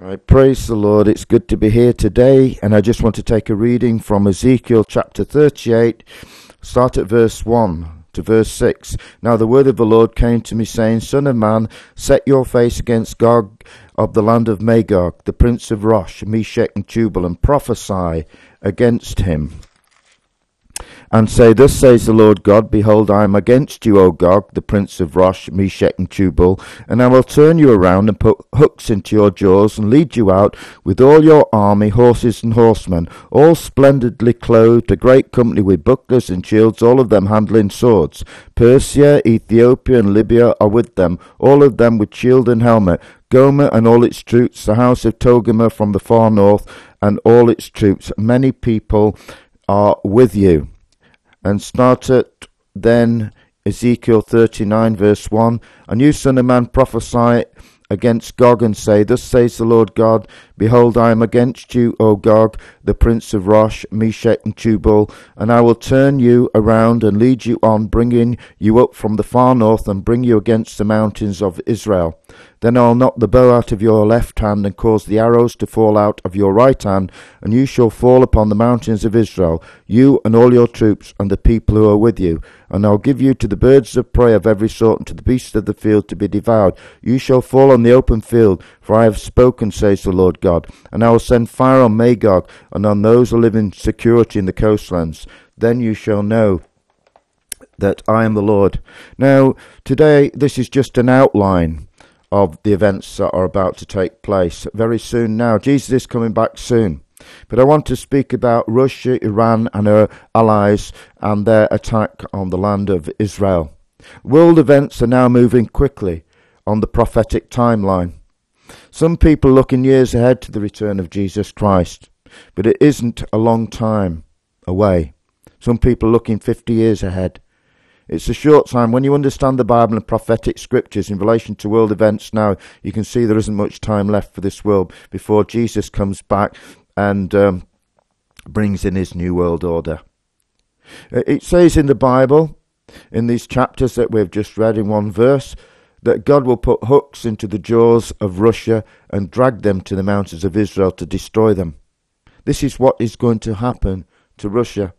Right, praise the Lord. It's good to be here today, and I just want to take a reading from Ezekiel chapter 38, start at verse 1 to verse 6. Now the word of the Lord came to me, saying, Son of man, set your face against Gog of the land of Magog, the prince of Rosh, Meshech, and Tubal, and prophesy against him and say, Thus says the Lord God, Behold, I am against you, O Gog, the prince of Rosh, Meshech, and Tubal, and I will turn you around and put hooks into your jaws, and lead you out with all your army, horses and horsemen, all splendidly clothed, a great company with bucklers and shields, all of them handling swords. Persia, Ethiopia, and Libya are with them, all of them with shield and helmet. Gomer and all its troops, the house of Togarmah from the far north, and all its troops. Many people are with you and start at then Ezekiel 39 verse 1. And you, son of man, prophesy against Gog and say, Thus says the Lord God, Behold, I am against you, O Gog, the prince of Rosh, Meshech, and Tubal, and I will turn you around and lead you on, bringing you up from the far north, and bring you against the mountains of Israel. Then I will knock the bow out of your left hand, and cause the arrows to fall out of your right hand, and you shall fall upon the mountains of Israel, you and all your troops, and the people who are with you. And I will give you to the birds of prey of every sort, and to the beasts of the field to be devoured. You shall fall on the open field, for I have spoken, says the Lord God. And I will send fire on Magog, and on those who live in security in the coastlands. Then you shall know that I am the Lord. Now, today, this is just an outline of the events that are about to take place very soon now. Jesus is coming back soon. But I want to speak about Russia, Iran, and her allies and their attack on the land of Israel. World events are now moving quickly on the prophetic timeline. Some people looking years ahead to the return of Jesus Christ, but it isn't a long time away. Some people looking 50 years ahead. It's a short time. When you understand the Bible and prophetic scriptures in relation to world events now, you can see there isn't much time left for this world before Jesus comes back and um, brings in his new world order. It says in the Bible, in these chapters that we've just read in one verse, that God will put hooks into the jaws of Russia and drag them to the mountains of Israel to destroy them. This is what is going to happen to Russia.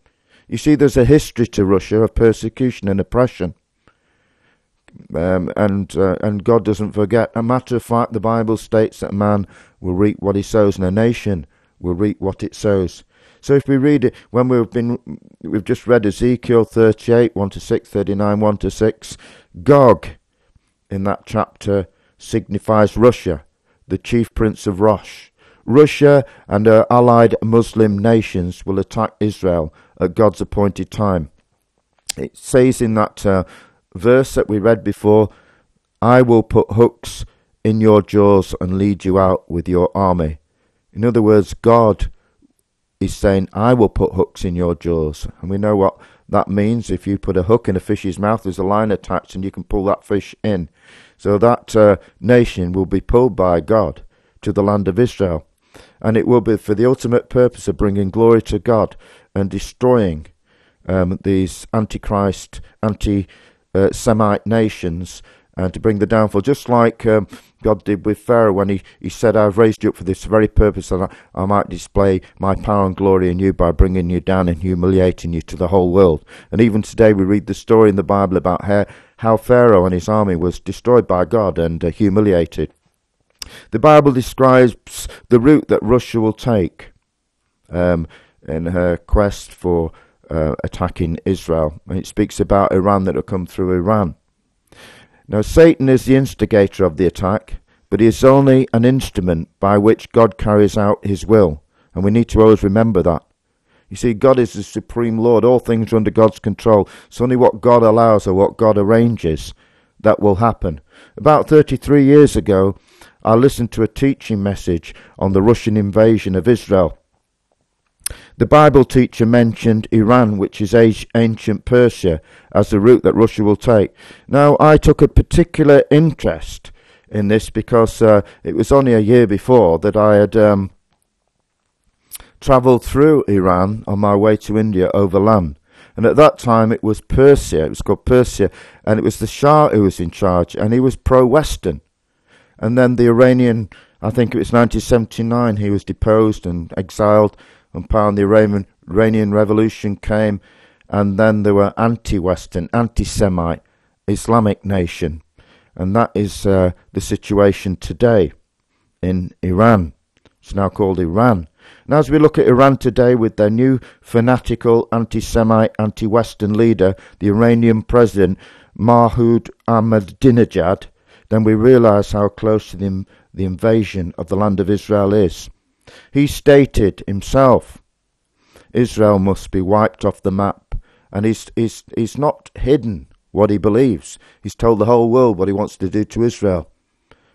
You see, there's a history to Russia of persecution and oppression. Um, and uh, and God doesn't forget. A matter of fact, the Bible states that a man will reap what he sows, and a nation will reap what it sows. So if we read it, when we've been, we've just read Ezekiel 38, 1 to 6, 39, 1 to 6, Gog in that chapter signifies Russia, the chief prince of Rosh. Russia and her allied Muslim nations will attack Israel at God's appointed time. It says in that uh, verse that we read before, I will put hooks in your jaws and lead you out with your army. In other words, God is saying, I will put hooks in your jaws. And we know what that means. If you put a hook in a fish's mouth, there's a line attached and you can pull that fish in. So that uh, nation will be pulled by God to the land of Israel and it will be for the ultimate purpose of bringing glory to God and destroying um, these antichrist, anti-Semite nations, and to bring the downfall, just like um, God did with Pharaoh when he, he said, I've raised you up for this very purpose, and I, I might display my power and glory in you by bringing you down and humiliating you to the whole world. And even today we read the story in the Bible about how, how Pharaoh and his army was destroyed by God and uh, humiliated. The Bible describes the route that Russia will take um, in her quest for uh, attacking Israel. And it speaks about Iran that will come through Iran. Now, Satan is the instigator of the attack, but he is only an instrument by which God carries out his will. And we need to always remember that. You see, God is the supreme Lord. All things are under God's control. It's only what God allows or what God arranges that will happen. About 33 years ago, I listened to a teaching message on the Russian invasion of Israel. The Bible teacher mentioned Iran, which is ancient Persia, as the route that Russia will take. Now, I took a particular interest in this because uh, it was only a year before that I had um, travelled through Iran on my way to India overland. And at that time it was Persia, it was called Persia, and it was the Shah who was in charge, and he was pro Western. And then the Iranian I think it was 1979 he was deposed and exiled, and part the Iranian, Iranian Revolution came, and then there were anti-Western, anti-Semite, Islamic nation, and that is uh, the situation today in Iran. It's now called Iran. And as we look at Iran today with their new fanatical anti Semite, anti Western leader, the Iranian president Mahmoud Ahmadinejad, then we realize how close to the, the invasion of the land of Israel is. He stated himself, Israel must be wiped off the map, and he's, he's, he's not hidden what he believes. He's told the whole world what he wants to do to Israel.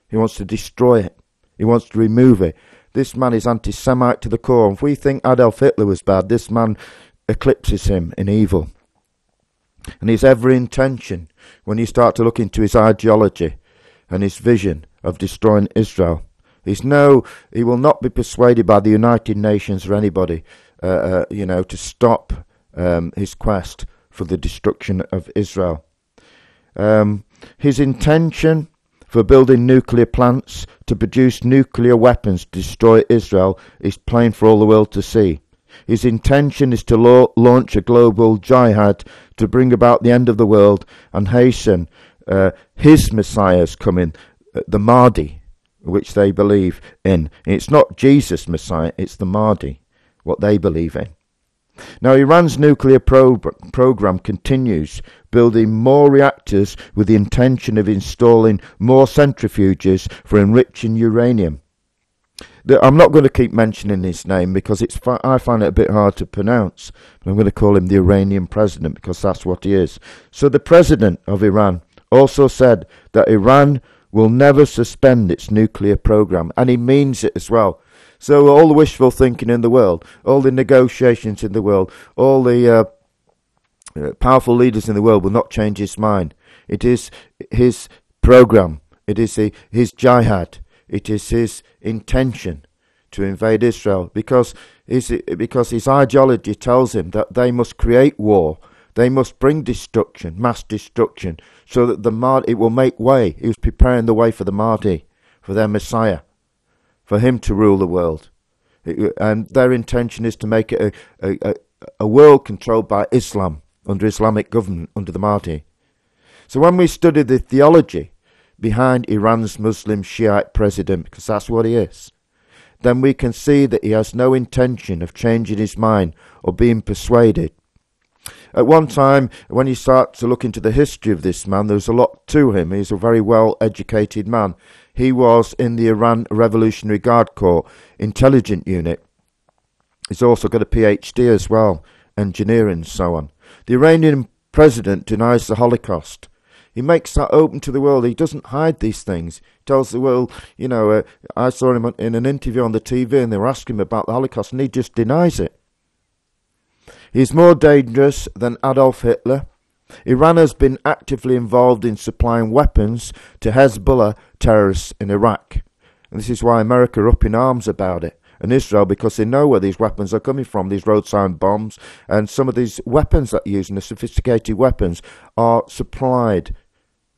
He wants to destroy it. He wants to remove it. This man is anti Semite to the core. If we think Adolf Hitler was bad, this man eclipses him in evil. And his every intention, when you start to look into his ideology and his vision of destroying Israel, he's no, he will not be persuaded by the United Nations or anybody, uh, uh, you know, to stop um, his quest for the destruction of Israel. Um, his intention for building nuclear plants to produce nuclear weapons to destroy Israel is plain for all the world to see. His intention is to la- launch a global jihad to bring about the end of the world and hasten uh, his Messiah's coming, uh, the Mahdi, which they believe in. It's not Jesus' Messiah, it's the Mahdi, what they believe in. Now, Iran's nuclear pro- program continues, building more reactors with the intention of installing more centrifuges for enriching uranium. I'm not going to keep mentioning his name because it's I find it a bit hard to pronounce. But I'm going to call him the Iranian president because that's what he is. So the president of Iran also said that Iran will never suspend its nuclear program, and he means it as well. So all the wishful thinking in the world, all the negotiations in the world, all the uh, uh, powerful leaders in the world will not change his mind. It is his program. It is his jihad. It is his intention to invade Israel because his, because his ideology tells him that they must create war. They must bring destruction, mass destruction, so that the Mahdi, it will make way. He was preparing the way for the Mahdi, for their Messiah for him to rule the world. And their intention is to make it a, a, a world controlled by Islam, under Islamic government, under the Mahdi. So when we study the theology behind Iran's Muslim Shiite president, because that's what he is, then we can see that he has no intention of changing his mind or being persuaded. At one time, when you start to look into the history of this man, there's a lot to him. He's a very well educated man. He was in the Iran Revolutionary Guard Corps intelligent unit. He's also got a PhD as well, engineering and so on. The Iranian president denies the Holocaust. He makes that open to the world. He doesn't hide these things. He tells the world, you know, uh, I saw him in an interview on the TV and they were asking him about the Holocaust and he just denies it. He's more dangerous than Adolf Hitler. Iran has been actively involved in supplying weapons to Hezbollah terrorists in Iraq. And this is why America are up in arms about it. And Israel, because they know where these weapons are coming from, these roadside bombs, and some of these weapons that you're using, the sophisticated weapons, are supplied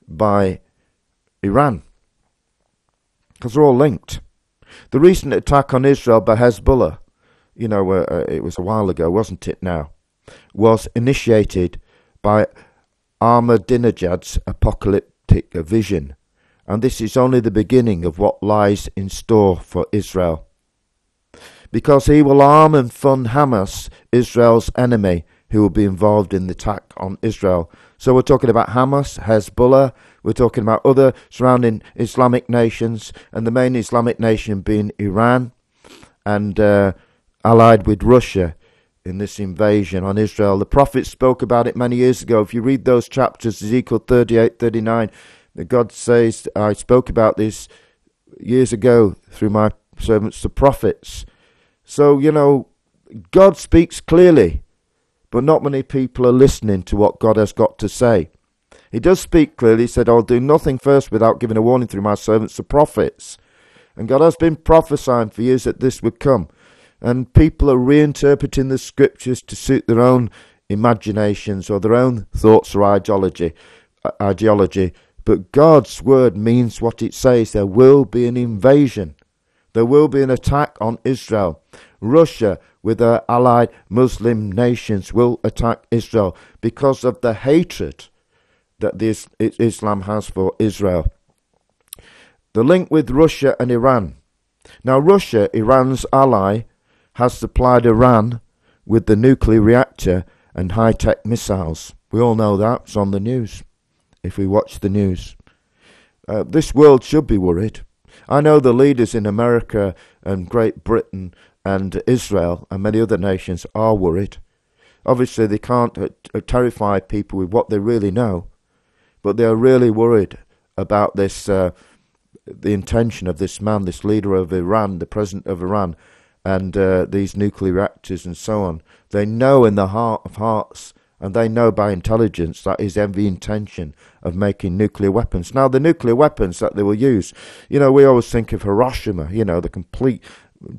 by Iran. Because they're all linked. The recent attack on Israel by Hezbollah you know, uh, uh, it was a while ago, wasn't it now, was initiated by Ahmadinejad's apocalyptic vision. And this is only the beginning of what lies in store for Israel. Because he will arm and fund Hamas, Israel's enemy, who will be involved in the attack on Israel. So we're talking about Hamas, Hezbollah, we're talking about other surrounding Islamic nations, and the main Islamic nation being Iran. And uh, allied with Russia in this invasion on Israel. The prophet spoke about it many years ago. If you read those chapters, Ezekiel 38, 39, God says, I spoke about this years ago through my servants, the prophets. So, you know, God speaks clearly, but not many people are listening to what God has got to say. He does speak clearly. He said, I'll do nothing first without giving a warning through my servants, the prophets. And God has been prophesying for years that this would come and people are reinterpreting the scriptures to suit their own imaginations or their own thoughts or ideology. Uh, ideology. But God's word means what it says. There will be an invasion There will be an attack on Israel. Russia, with her allied Muslim nations, will attack Israel because of the hatred that this Islam has for Israel. The link with Russia and Iran. Now, Russia, Iran's ally, has supplied Iran with the nuclear reactor and high tech missiles. We all know that. It's on the news if we watch the news. Uh, this world should be worried. I know the leaders in America and Great Britain and Israel and many other nations are worried. Obviously, they can't uh, terrify people with what they really know, but they are really worried about this, uh, the intention of this man, this leader of Iran, the president of Iran, and uh, these nuclear reactors and so on. They know in the heart of hearts and they know by intelligence that is every intention of making nuclear weapons. Now, the nuclear weapons that they will use, you know, we always think of Hiroshima, you know, the complete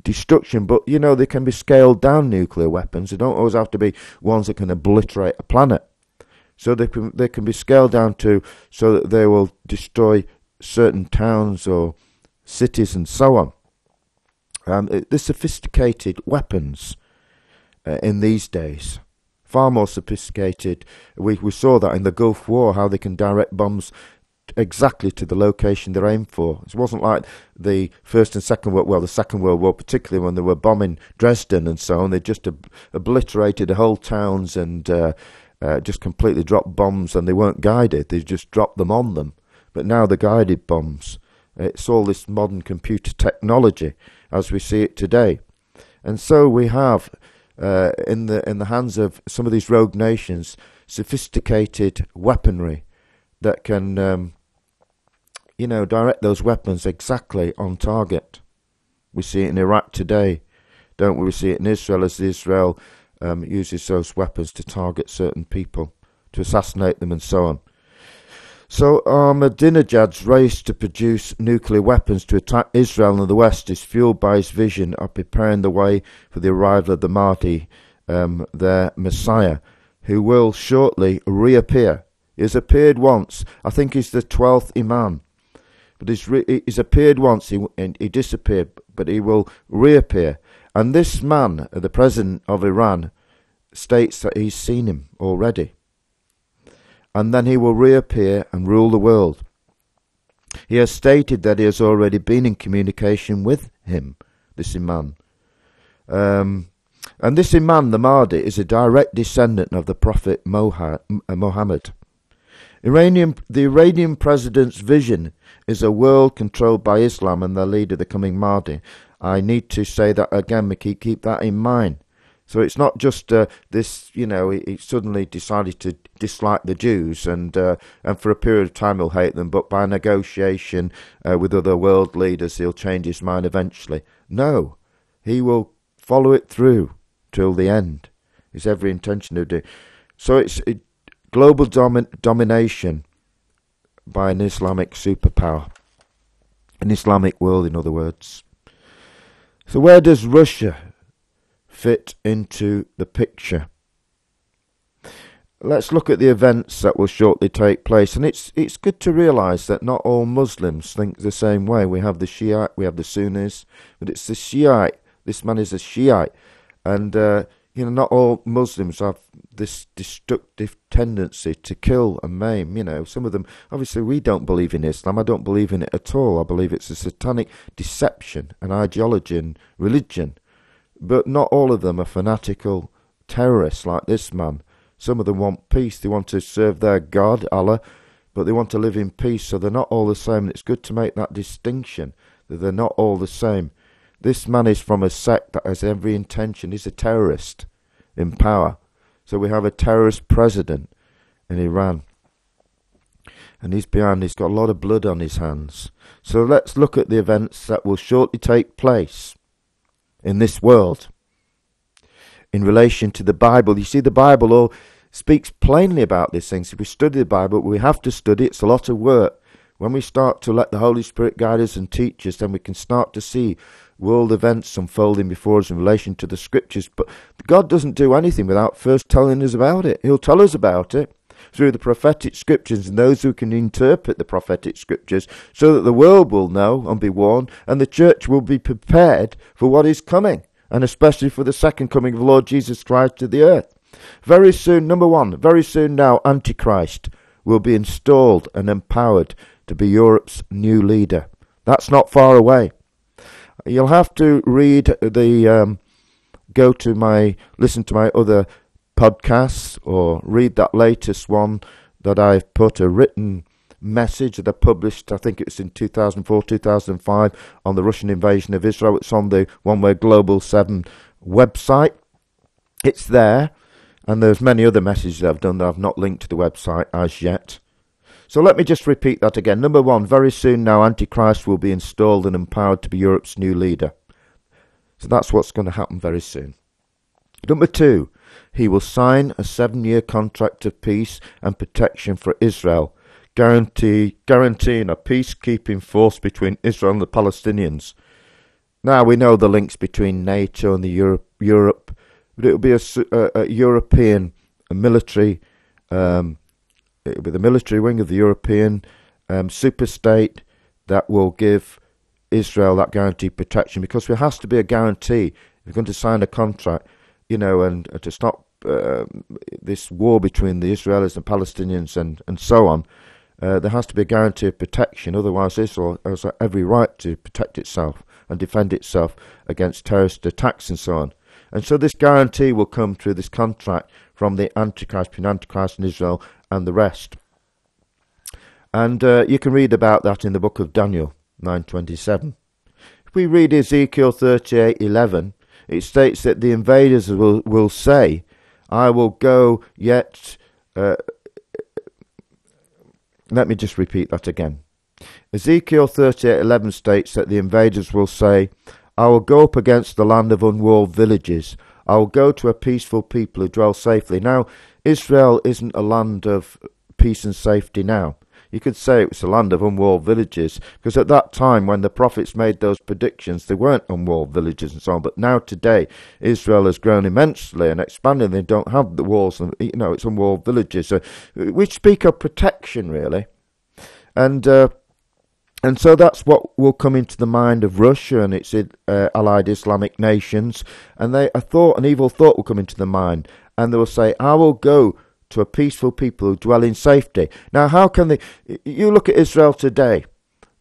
destruction, but you know, they can be scaled down nuclear weapons. They don't always have to be ones that can obliterate a planet. So they can they can be scaled down to so that they will destroy certain towns or cities and so on. Um, the sophisticated weapons uh, in these days far more sophisticated. We, we saw that in the Gulf War, how they can direct bombs exactly to the location they're aimed for. It wasn't like the First and Second World well, the Second World War, particularly when they were bombing Dresden and so on. They just ob- obliterated whole towns and uh, uh, just completely dropped bombs, and they weren't guided. They just dropped them on them. But now the guided bombs. It's all this modern computer technology as we see it today. And so we have uh, in the in the hands of some of these rogue nations sophisticated weaponry that can, um, you know, direct those weapons exactly on target. We see it in Iraq today, don't we? We see it in Israel as Israel um, uses those weapons to target certain people, to assassinate them, and so on. So Ahmadinejad's race to produce nuclear weapons to attack Israel and the West is fueled by his vision of preparing the way for the arrival of the Mahdi, um, their Messiah, who will shortly reappear. He has appeared once. I think he's the twelfth Imam. But he's, re- he's appeared once, he, he disappeared, but he will reappear. And this man, the president of Iran, states that he's seen him already and then he will reappear and rule the world. He has stated that he has already been in communication with him, this Imam. Um, and this Imam, the Mahdi, is a direct descendant of the Prophet Muhammad. Iranian, the Iranian president's vision is a world controlled by Islam and their leader, the coming Mahdi. I need to say that again, keep, keep that in mind. So it's not just uh, this, you know, he, he, suddenly decided to dislike the Jews and uh, and for a period of time he'll hate them, but by negotiation uh, with other world leaders he'll change his mind eventually. No, he will follow it through till the end. It's every intention of doing. So it's it, global domi- domination by an Islamic superpower, an Islamic world, in other words. So where does Russia fit into the picture. Let's look at the events that will shortly take place, and it's it's good to realise that not all Muslims think the same way. We have the Shiite, we have the Sunnis, but it's the Shiite. This man is a Shiite, and uh, you know not all Muslims have this destructive tendency to kill and maim. You know, some of them. Obviously, we don't believe in Islam. I don't believe in it at all. I believe it's a satanic deception, an ideology, and religion but not all of them are fanatical terrorists like this man. Some of them want peace. They want to serve their God, Allah, but they want to live in peace, so they're not all the same. And it's good to make that distinction that they're not all the same. This man is from a sect that has every intention. He's a terrorist in power. So we have a terrorist president in Iran. And he's behind, he's got a lot of blood on his hands. So let's look at the events that will shortly take place in this world in relation to the Bible. You see, the Bible all speaks plainly about these things. If we study the Bible, we have to study. It's a lot of work. When we start to let the Holy Spirit guide us and teach us, then we can start to see world events unfolding before us in relation to the Scriptures. But God doesn't do anything without first telling us about it. He'll tell us about it. Through the prophetic scriptures and those who can interpret the prophetic scriptures so that the world will know and be warned and the church will be prepared for what is coming and especially for the second coming of Lord Jesus Christ to the earth. Very soon, number one, very soon now, Antichrist will be installed and empowered to be Europe's new leader. That's not far away. You'll have to read the, um, go to my, listen to my other podcasts or read that latest one that I've put a written message that I published, I think it was in 2004, 2005, on the Russian invasion of Israel. It's on the One Way Global 7 website. It's there, and there's many other messages I've done that I've not linked to the website as yet. So let me just repeat that again. Number one, very soon now, Antichrist will be installed and empowered to be Europe's new leader. So that's what's going to happen very soon. Number two, he will sign a seven year contract of peace and protection for Israel guarantee, guaranteeing a peacekeeping force between Israel and the Palestinians. Now we know the links between NATO and the Europe, Europe but it will be a, a, a European a military, um, it will be the military wing of the European um, superstate that will give Israel that guaranteed protection because there has to be a guarantee. If you're going to sign a contract, you know, and, and to stop uh, this war between the Israelis and Palestinians and, and so on, uh, there has to be a guarantee of protection. Otherwise, Israel has every right to protect itself and defend itself against terrorist attacks and so on. And so this guarantee will come through this contract from the Antichrist, between Antichrist and Israel and the rest. And uh, you can read about that in the book of Daniel 9.27. If we read Ezekiel 38.11, it states that the invaders will, will say, I will go yet... Uh, let me just repeat that again. Ezekiel 38:11 states that the invaders will say, "I will go up against the land of unwalled villages. I will go to a peaceful people who dwell safely." Now, Israel isn't a land of peace and safety now. You could say it was a land of unwalled villages, because at that time when the prophets made those predictions, they weren't unwalled villages and so on. But now today, Israel has grown immensely and expanded. They don't have the walls, and you know, it's unwalled villages. So we speak of protection, really, and. Uh, and so that's what will come into the mind of Russia and its uh, allied Islamic nations. And they, a thought, an evil thought will come into the mind, and they will say, "I will go to a peaceful people who dwell in safety. Now, how can they? You look at Israel today.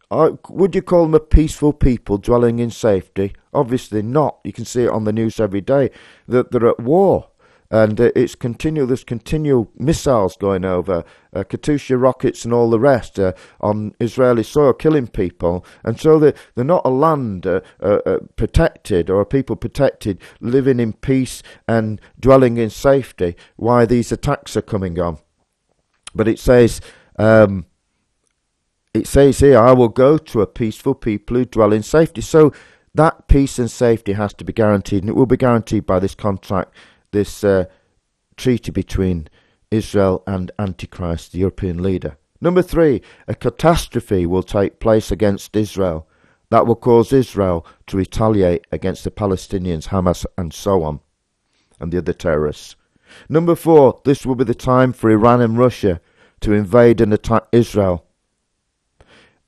Uh, would you call them a peaceful people dwelling in safety? Obviously not. You can see it on the news every day that they're at war and uh, it's continual. There's continual missiles going over, uh, Katyusha rockets and all the rest uh, on Israeli soil, killing people. And so they're, they're not a land uh, uh, uh, protected or a people protected, living in peace and dwelling in safety. Why these attacks are coming on? But it says. Um, it says here, I will go to a peaceful people who dwell in safety. So that peace and safety has to be guaranteed, and it will be guaranteed by this contract this uh, treaty between Israel and Antichrist, the European leader. Number three, a catastrophe will take place against Israel that will cause Israel to retaliate against the Palestinians, Hamas, and so on, and the other terrorists. Number four, this will be the time for Iran and Russia to invade and attack Israel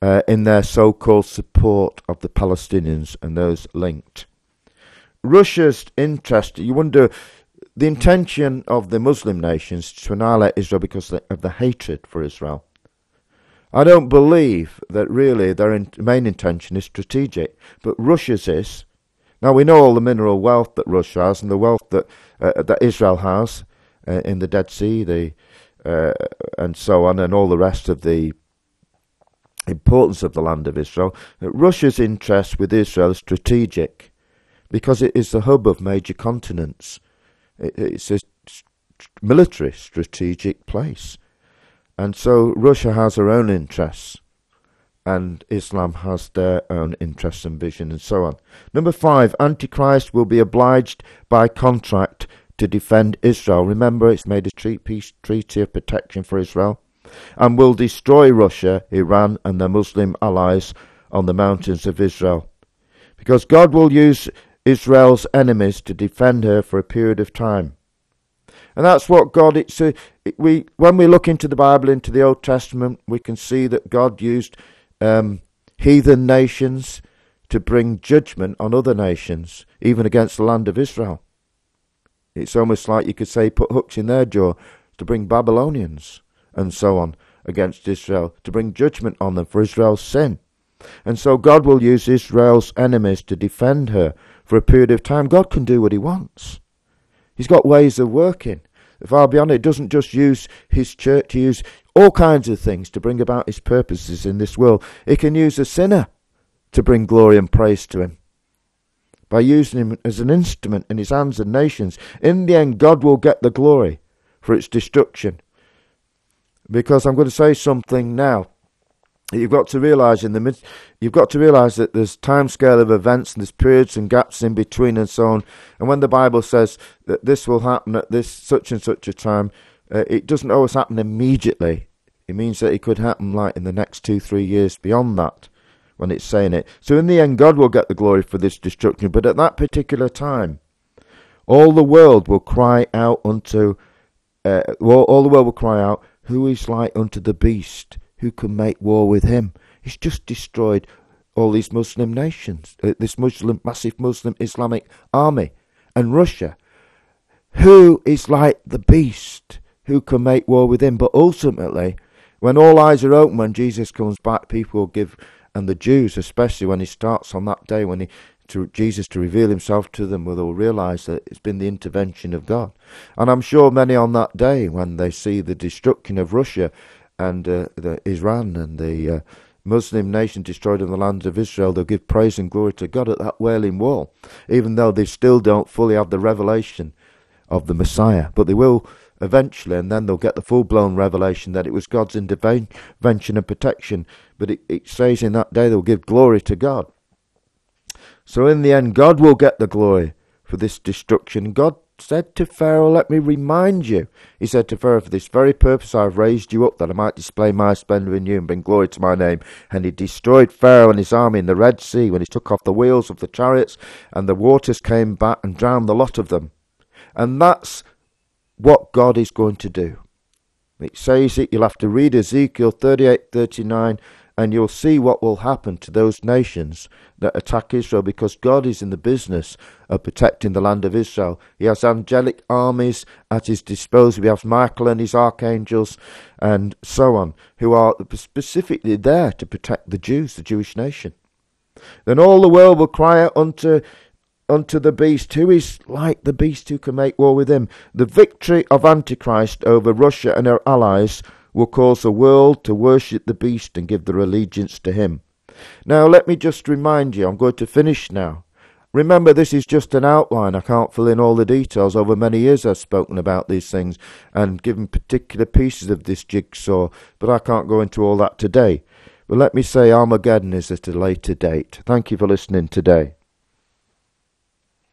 uh, in their so called support of the Palestinians and those linked. Russia's interest, you wonder the intention of the Muslim nations to annihilate Israel because of the hatred for Israel. I don't believe that really their in, main intention is strategic, but Russia's is. Now we know all the mineral wealth that Russia has and the wealth that uh, that Israel has uh, in the Dead Sea, the uh, and so on, and all the rest of the importance of the land of Israel. Russia's interest with Israel is strategic because it is the hub of major continents it's a military strategic place. And so Russia has her own interests, and Islam has their own interests and vision, and so on. Number five, Antichrist will be obliged by contract to defend Israel. Remember, it's made a treaty, peace treaty of protection for Israel, and will destroy Russia, Iran, and their Muslim allies on the mountains of Israel. Because God will use Israel's enemies to defend her for a period of time. And that's what God. It's a, it, we when we look into the Bible, into the Old Testament, we can see that God used um, heathen nations to bring judgment on other nations, even against the land of Israel. It's almost like you could say put hooks in their jaw to bring Babylonians and so on against Israel, to bring judgment on them for Israel's sin. And so God will use Israel's enemies to defend her for a period of time. God can do what he wants. He's got ways of working. Far beyond it, doesn't just use his church to use all kinds of things to bring about his purposes in this world. He can use a sinner to bring glory and praise to him. By using him as an instrument in his hands and nations, in the end, God will get the glory for its destruction. Because I'm going to say something now you've got to realize in the mid, you've got to realize that there's time scale of events and there's periods and gaps in between and so on. And when the Bible says that this will happen at this such and such a time, uh, it doesn't always happen immediately. It means that it could happen like in the next two, three years beyond that when it's saying it. So in the end, God will get the glory for this destruction. But at that particular time, all the world will cry out unto, uh, all the world will cry out, who is like unto the beast? Who can make war with him. He's just destroyed all these Muslim nations, uh, this Muslim, massive Muslim Islamic army, and Russia. Who is like the beast who can make war with him? But ultimately, when all eyes are open, when Jesus comes back, people will give, and the Jews, especially when he starts on that day, when he to Jesus to reveal himself to them, will realise that it's been the intervention of God. And I'm sure many on that day, when they see the destruction of Russia, and uh, the Iran and the uh, Muslim nation destroyed in the lands of Israel, they'll give praise and glory to God at that Wailing Wall, even though they still don't fully have the revelation of the Messiah. But they will eventually, and then they'll get the full blown revelation that it was God's intervention and protection. But it, it says in that day they'll give glory to God. So in the end, God will get the glory for this destruction. God said to Pharaoh, Let me remind you. He said to Pharaoh, For this very purpose I have raised you up, that I might display my splendour in you and bring glory to my name. And he destroyed Pharaoh and his army in the Red Sea when he took off the wheels of the chariots, and the waters came back and drowned the lot of them. And that's what God is going to do. It says it, you'll have to read Ezekiel 38 39 and you'll see what will happen to those nations that attack Israel because God is in the business of protecting the land of Israel. He has angelic armies at his disposal. He has Michael and his archangels and so on, who are specifically there to protect the Jews, the Jewish nation. Then all the world will cry out unto unto the beast, who is like the beast who can make war with him. The victory of Antichrist over Russia and her allies will cause the world to worship the beast and give their allegiance to him. Now, let me just remind you, I'm going to finish now. Remember, this is just an outline. I can't fill in all the details. Over many years, I've spoken about these things and given particular pieces of this jigsaw, but I can't go into all that today. But let me say Armageddon is at a later date. Thank you for listening today.